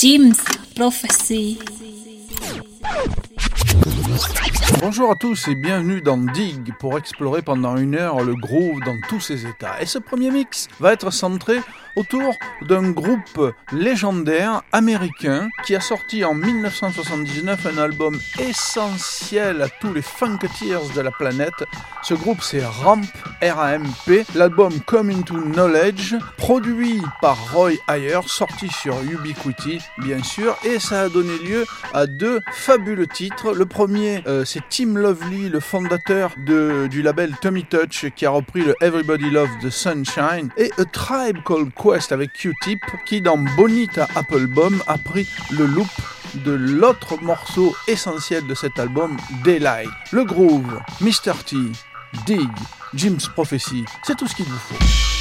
Jim's Prophecy. Bonjour à tous et bienvenue dans Dig pour explorer pendant une heure le groove dans tous ses états. Et ce premier mix va être centré autour d'un groupe légendaire américain qui a sorti en 1979 un album essentiel à tous les funketeers de la planète. Ce groupe c'est Ramp, R-A-M-P, l'album Come Into Knowledge, produit par Roy Ayer, sorti sur Ubiquity bien sûr, et ça a donné lieu à deux fabuleux titres. Le premier euh, c'est Tim Lovely, le fondateur du label Tommy Touch qui a repris le Everybody Loves the Sunshine, et A Tribe Called Quest avec Q-Tip qui dans Bonita Applebum a pris le loop de l'autre morceau essentiel de cet album, Daylight. Le groove, Mr. T, Dig, Jim's Prophecy, c'est tout ce qu'il vous faut.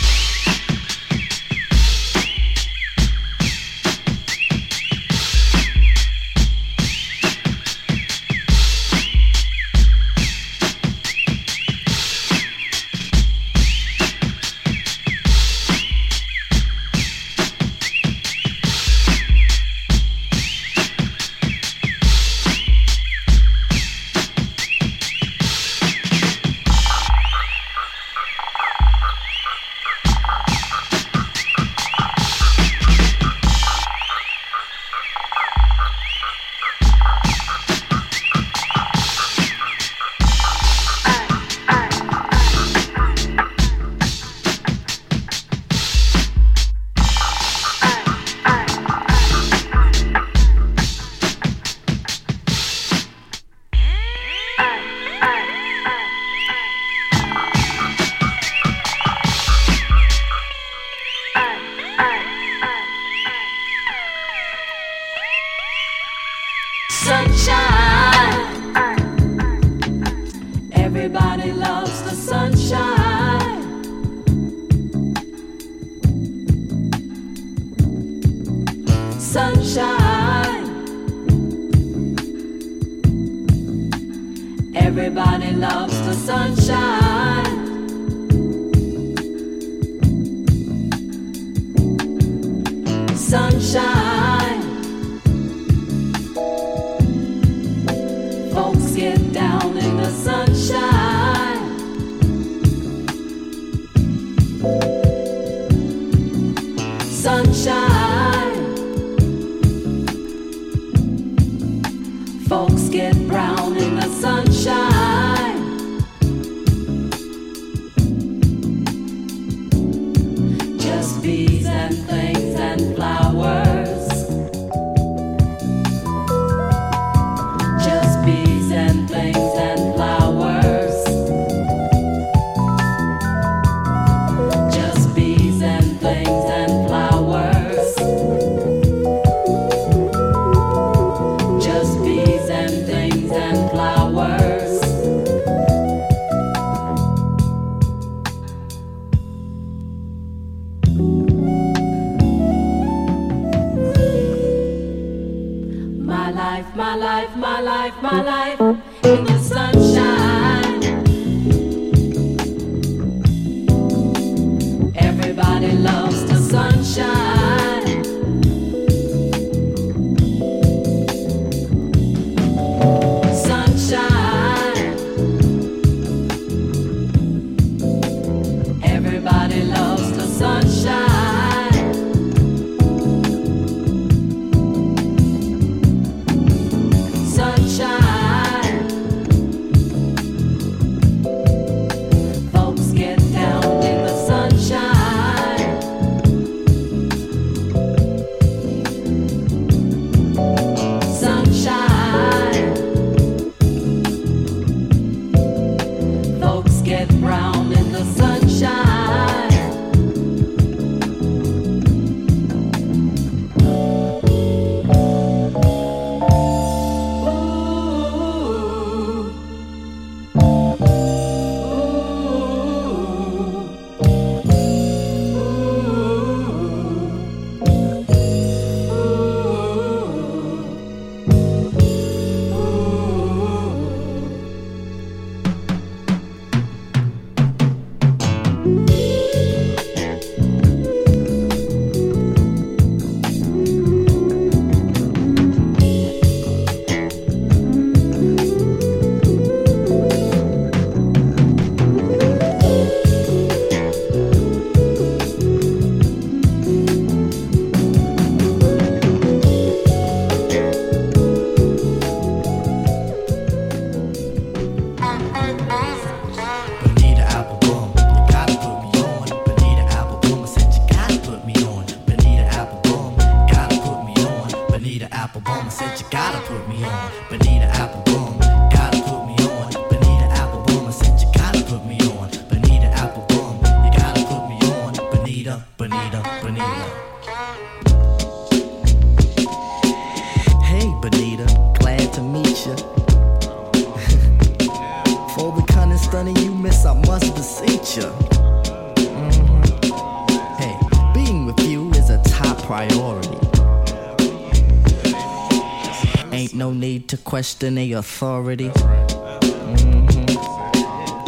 question authority. Mm-hmm.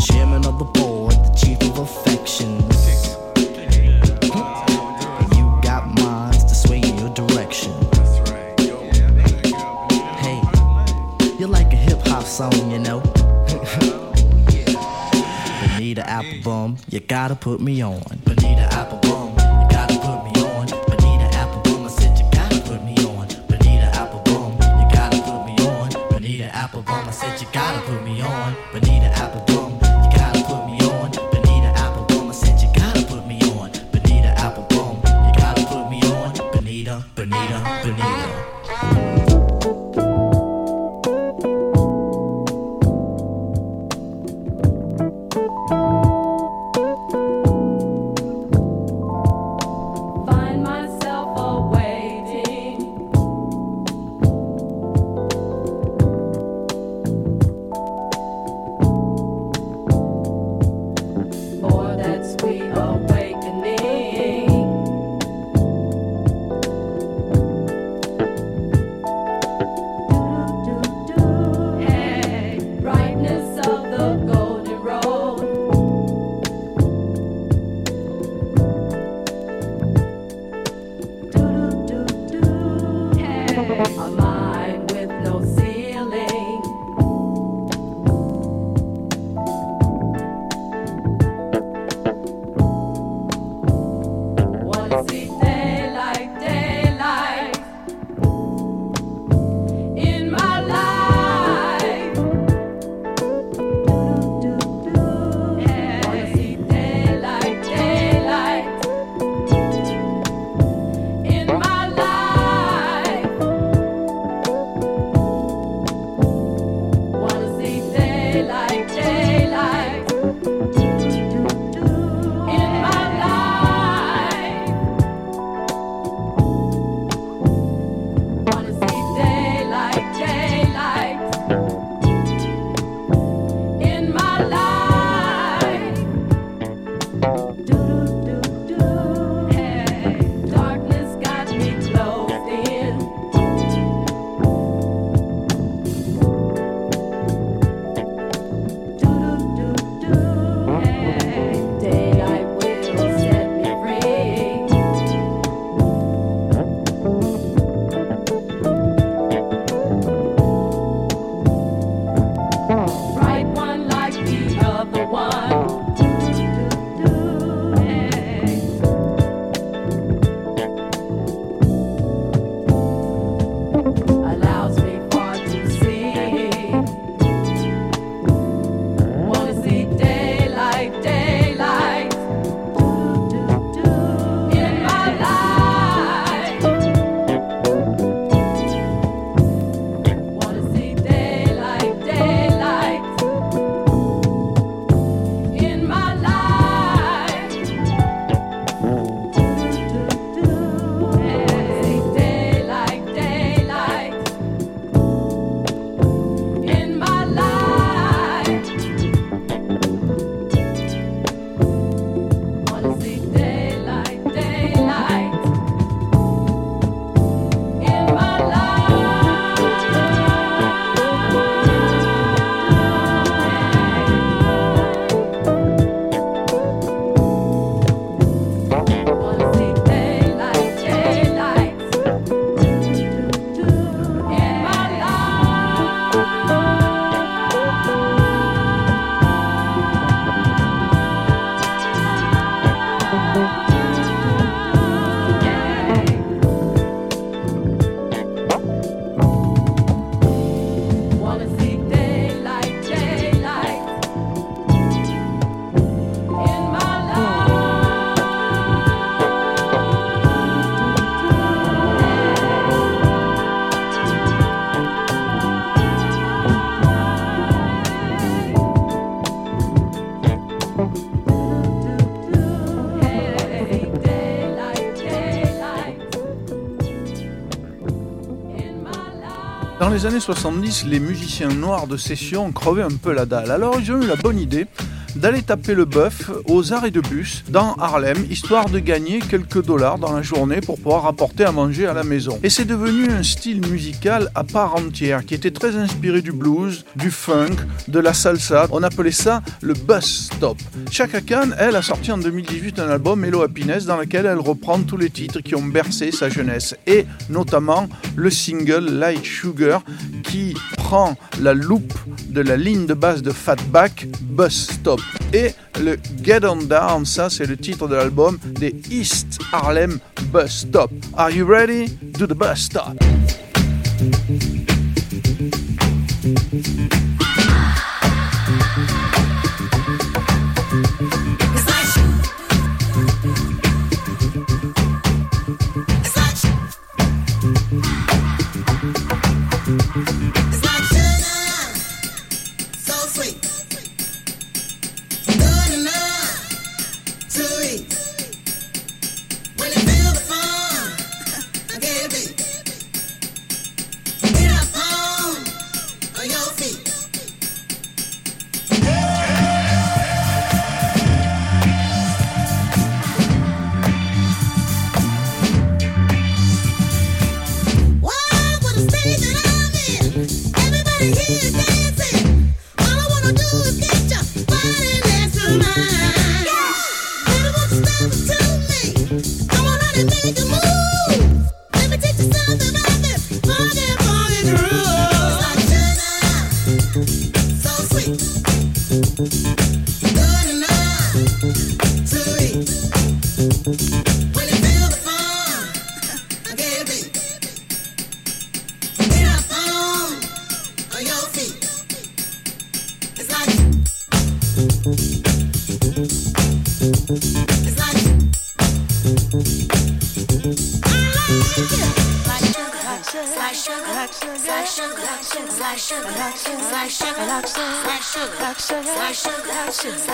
Chairman of the board, the chief of affections. You got minds your direction. Hey, you're like a hip hop song, you know. need an you gotta put me on. Dans les années 70, les musiciens noirs de session crevaient un peu la dalle. Alors ils ont eu la bonne idée d'aller taper le bœuf aux arrêts de bus dans Harlem, histoire de gagner quelques dollars dans la journée pour pouvoir apporter à manger à la maison. Et c'est devenu un style musical à part entière qui était très inspiré du blues, du funk, de la salsa. On appelait ça le bus stop. Chaka Khan, elle, a sorti en 2018 un album Hello Happiness dans lequel elle reprend tous les titres qui ont bercé sa jeunesse et notamment le single Light Sugar qui prend la loupe de la ligne de basse de Fatback, Bus Stop. Et le Get On Down, ça c'est le titre de l'album des East Harlem Bus Stop. Are you ready? Do the bus stop.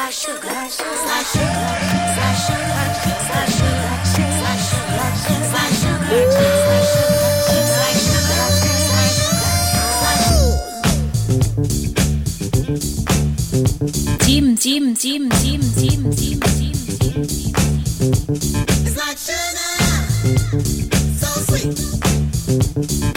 It's like sugar, so sweet.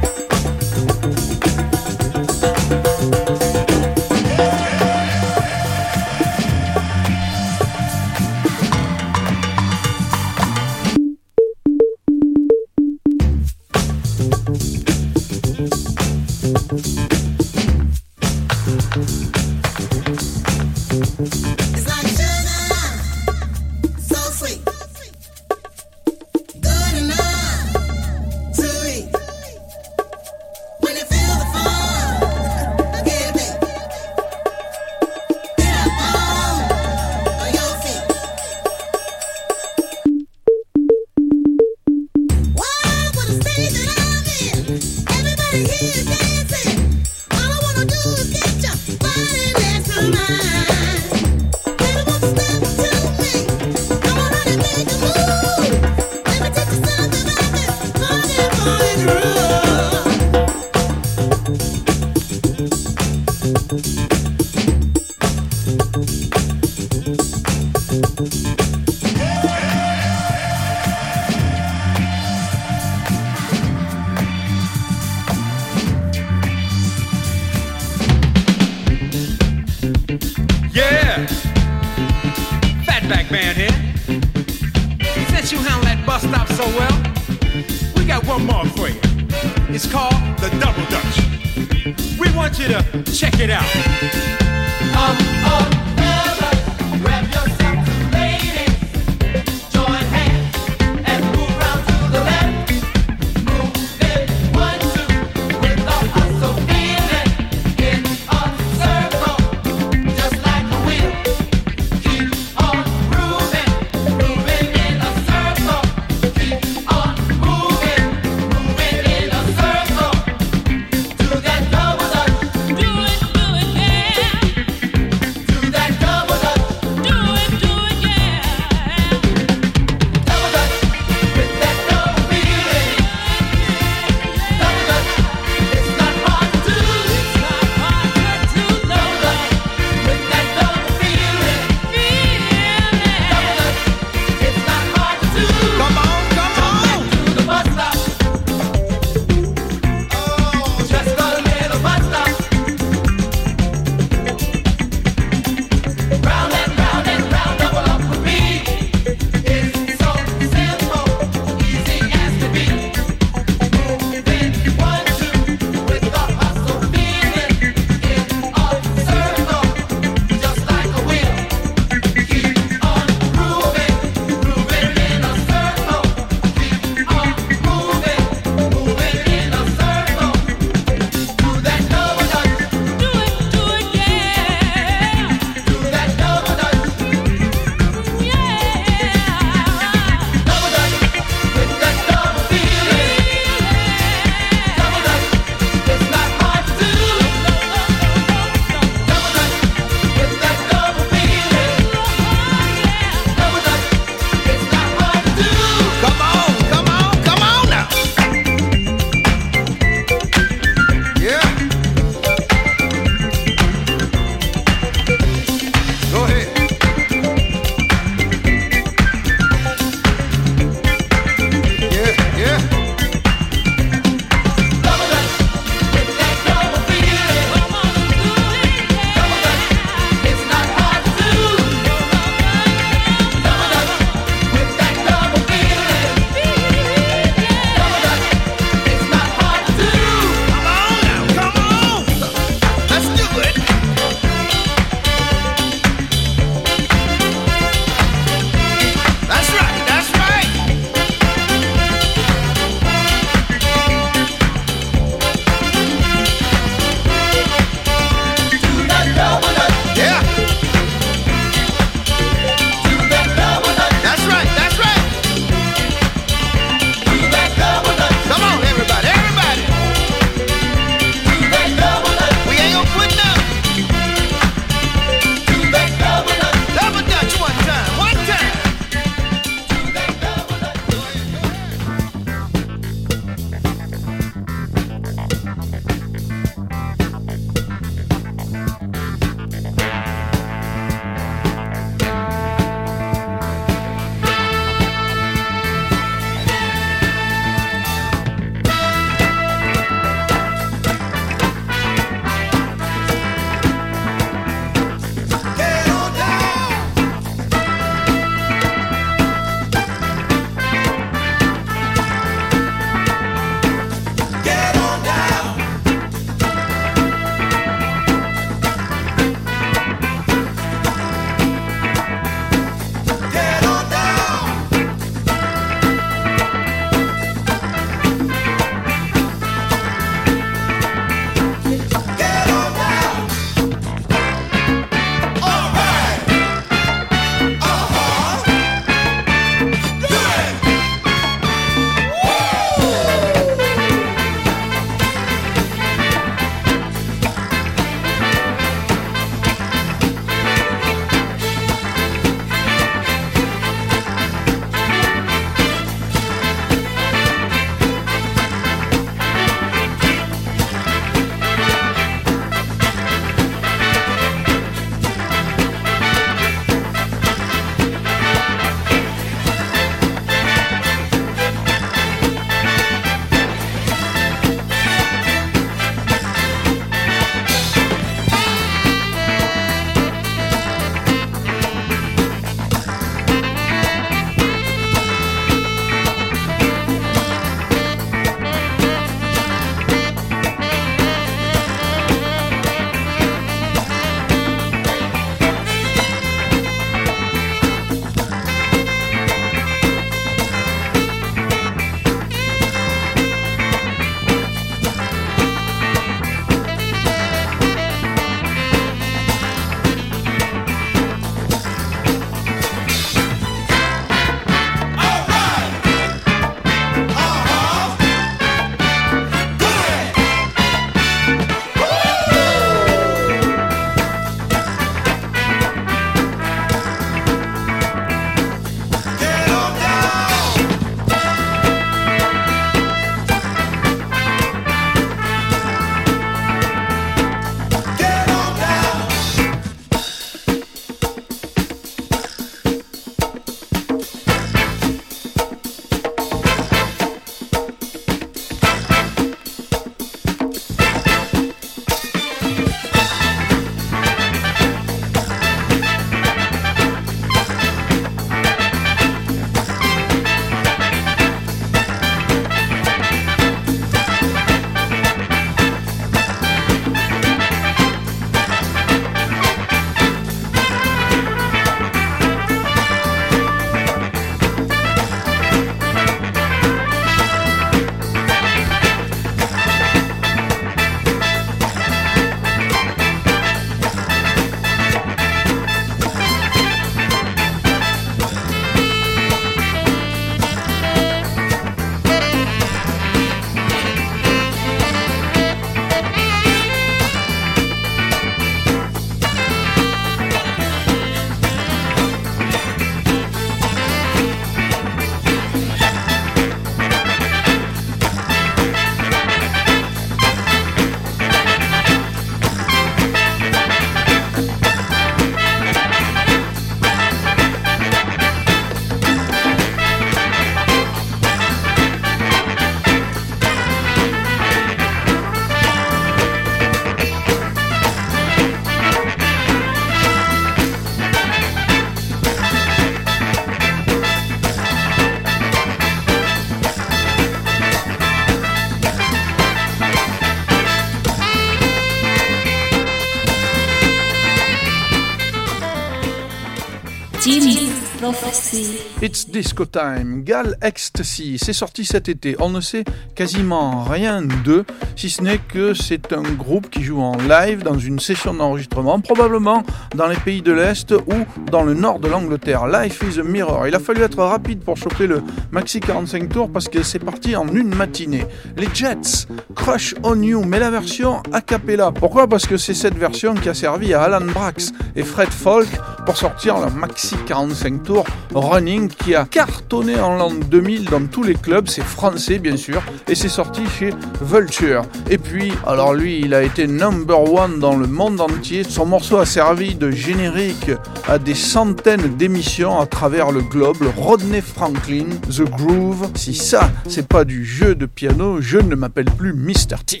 It's Disco Time, Gal Ecstasy, c'est sorti cet été. On ne sait quasiment rien d'eux, si ce n'est que c'est un groupe qui joue en live dans une session d'enregistrement, probablement dans les pays de l'Est ou dans le nord de l'Angleterre. Life is a Mirror. Il a fallu être rapide pour choper le maxi 45 tours parce que c'est parti en une matinée. Les Jets, Crush on You, mais la version a cappella. Pourquoi? Parce que c'est cette version qui a servi à Alan Brax et Fred Folk pour sortir leur maxi 45 tours Running qui a cartonné en l'an 2000 dans tous les clubs. C'est français bien sûr et c'est sorti chez Vulture. Et puis, alors lui, il a été number one dans le monde entier. Son morceau a servi de générique à des centaines d'émissions à travers le globe. Rodney Franklin, The Groove. Si ça, c'est pas du jeu de piano, je ne m'appelle plus Mr. T.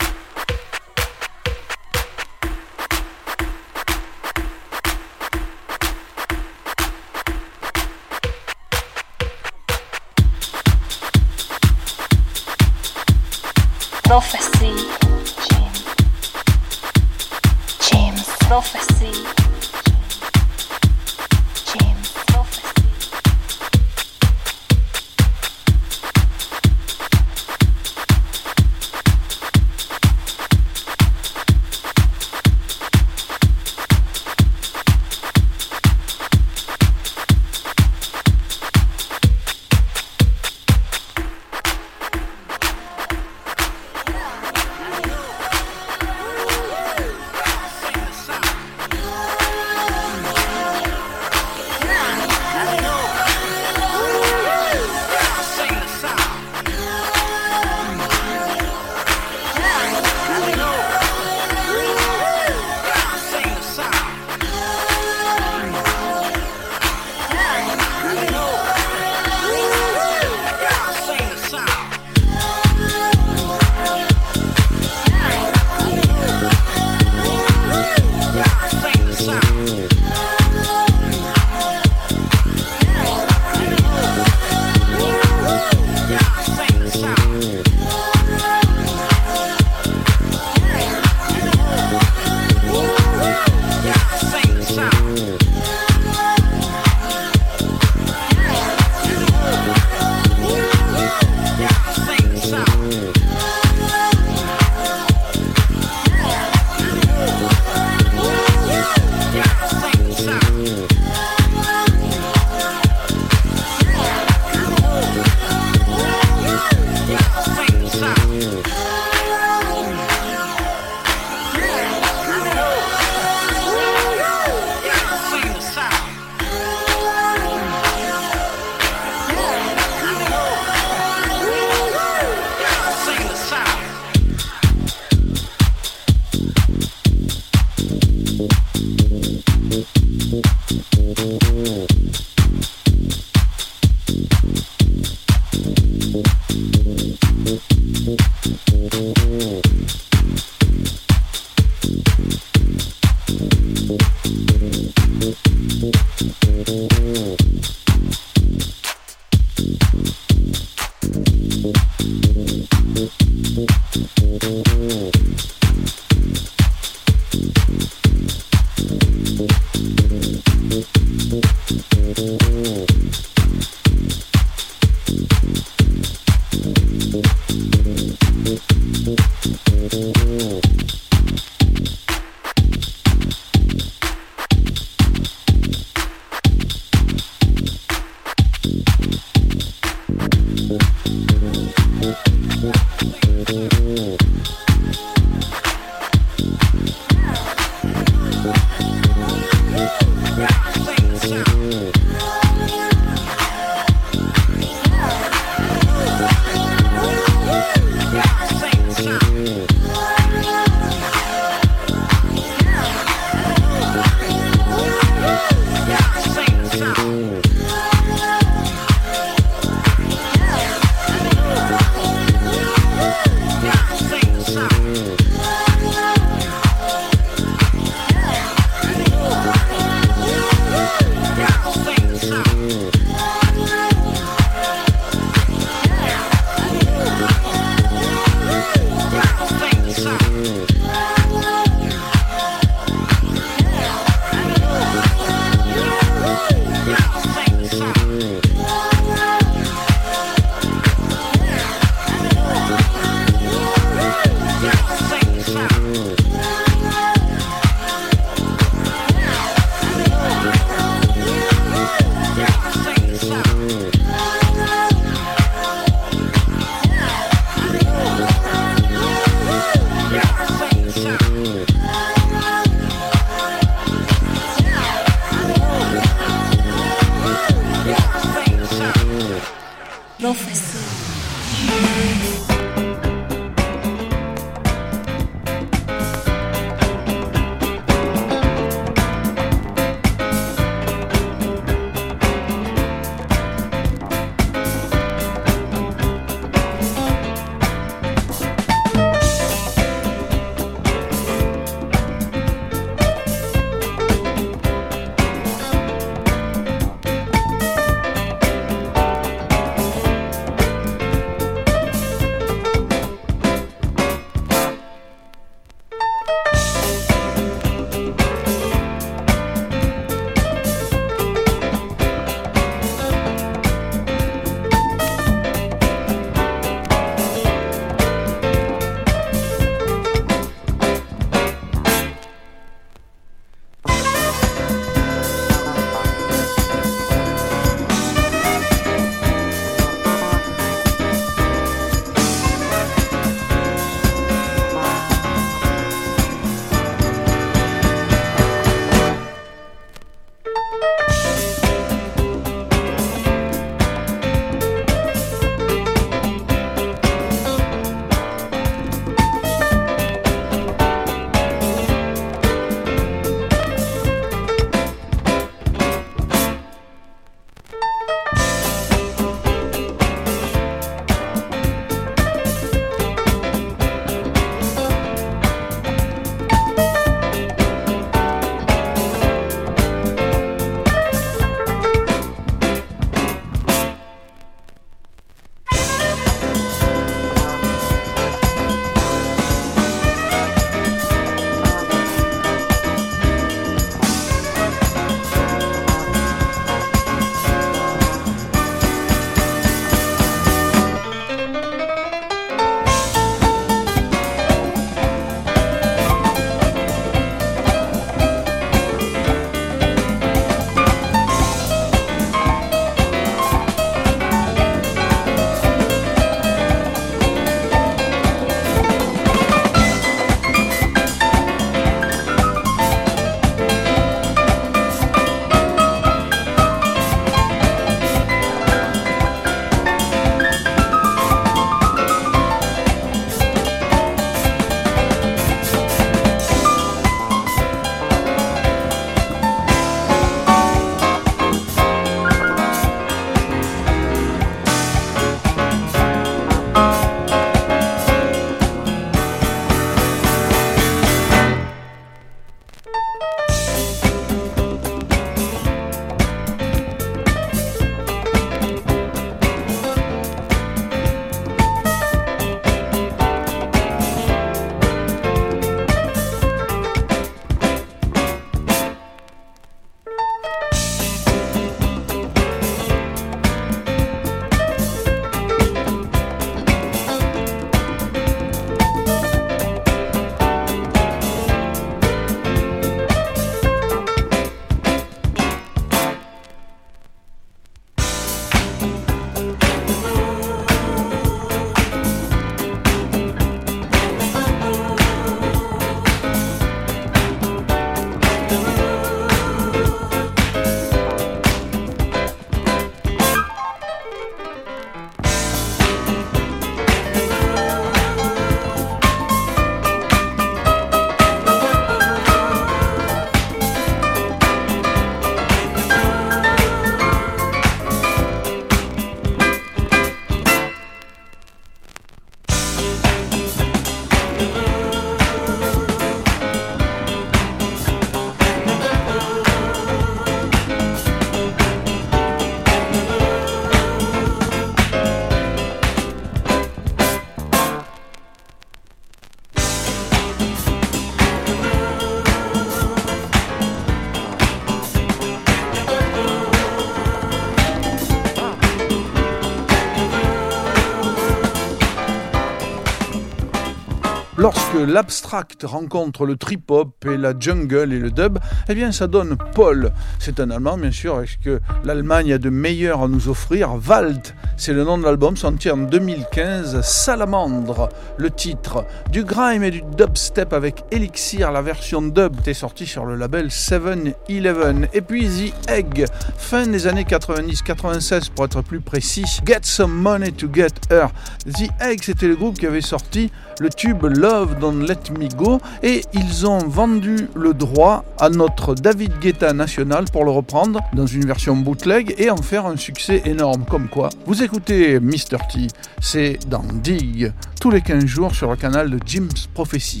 los Lorsque l'abstract rencontre le trip-hop et la jungle et le dub, eh bien ça donne Paul. C'est un Allemand bien sûr, est-ce que l'Allemagne a de meilleur à nous offrir Wald, c'est le nom de l'album sorti en 2015, Salamandre, le titre. Du grime et du dubstep avec Elixir, la version dub est sortie sur le label 7-Eleven. Et puis The Egg, fin des années 90-96 pour être plus précis, Get Some Money to Get Her. The Egg, c'était le groupe qui avait sorti le tube Love Let Me Go et ils ont vendu le droit à notre David Guetta national pour le reprendre dans une version bootleg et en faire un succès énorme. Comme quoi, vous écoutez Mr. T, c'est dans Dig tous les 15 jours sur le canal de Jim's Prophecy.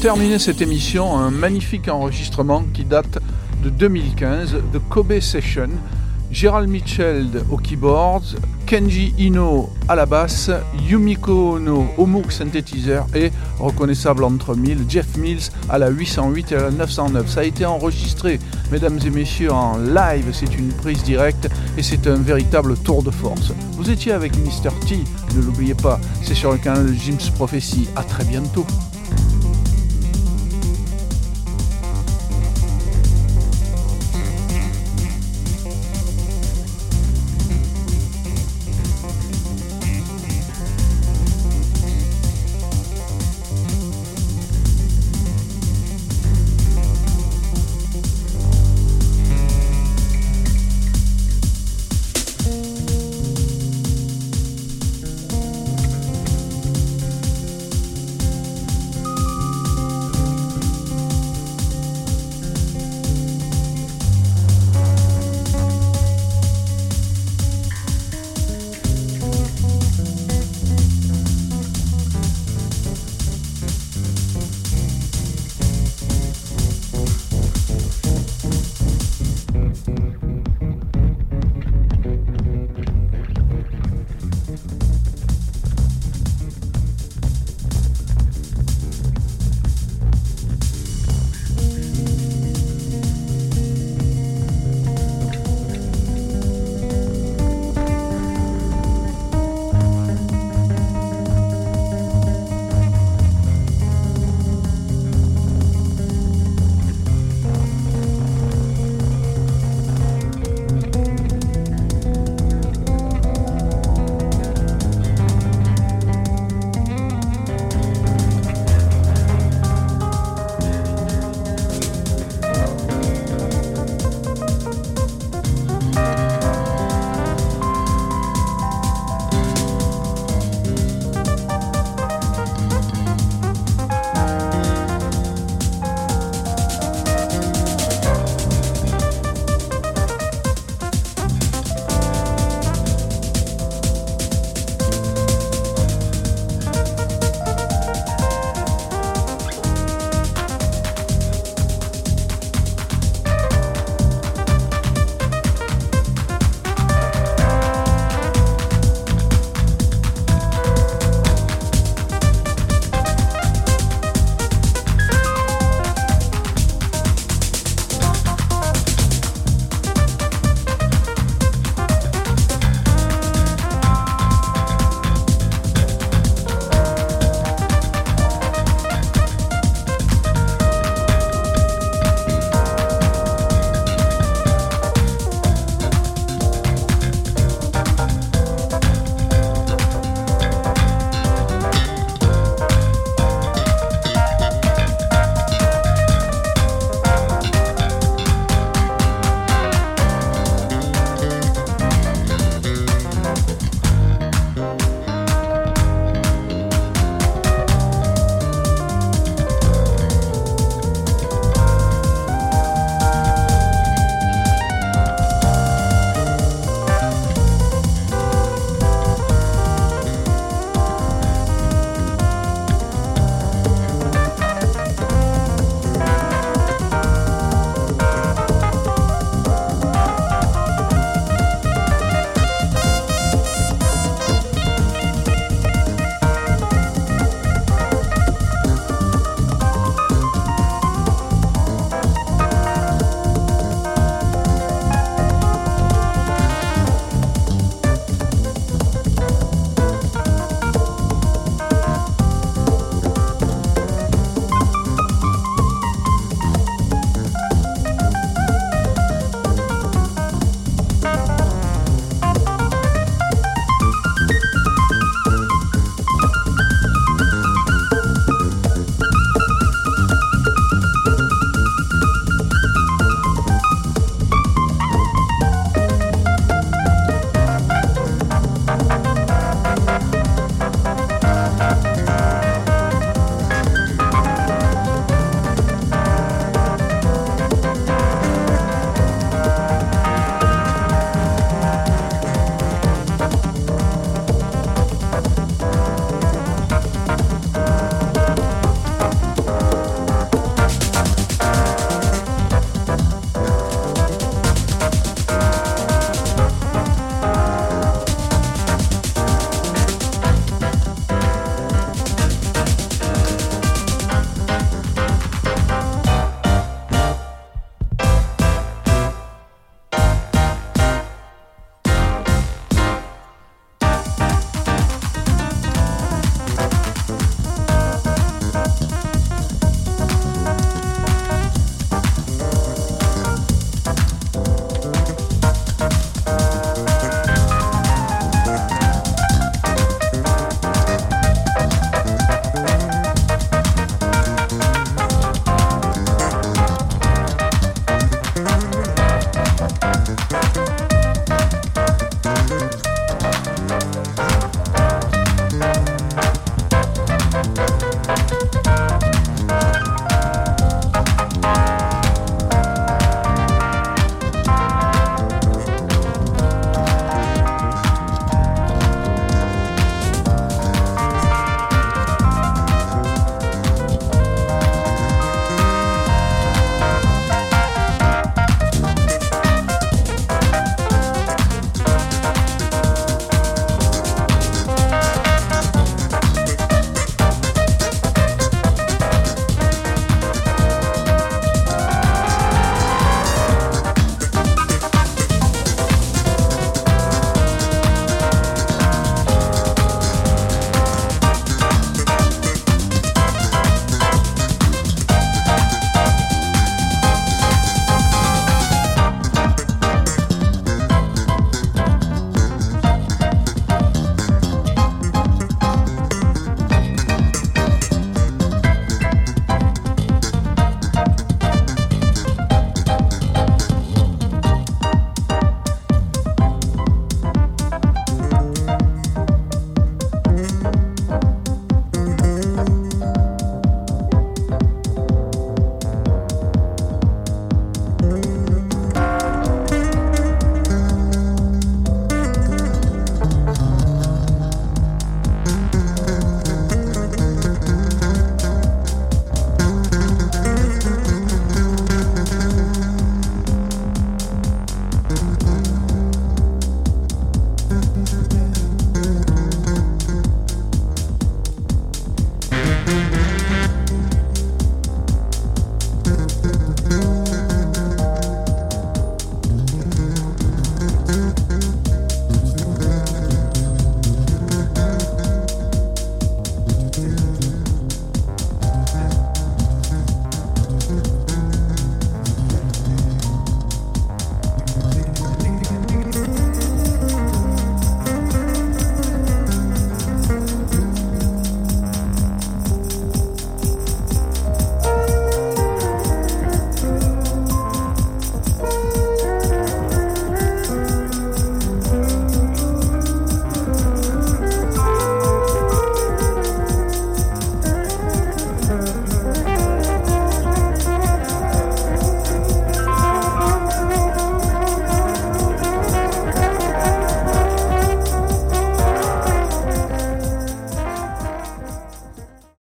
Terminer cette émission, un magnifique enregistrement qui date de 2015 de Kobe Session. Gérald Mitchell au keyboard, Kenji Ino à la basse, Yumiko Ono au Moog synthétiseur et, reconnaissable entre mille, Jeff Mills à la 808 et à la 909. Ça a été enregistré, mesdames et messieurs, en live, c'est une prise directe et c'est un véritable tour de force. Vous étiez avec Mr. T, ne l'oubliez pas, c'est sur le canal de Jim's Prophecy. À très bientôt.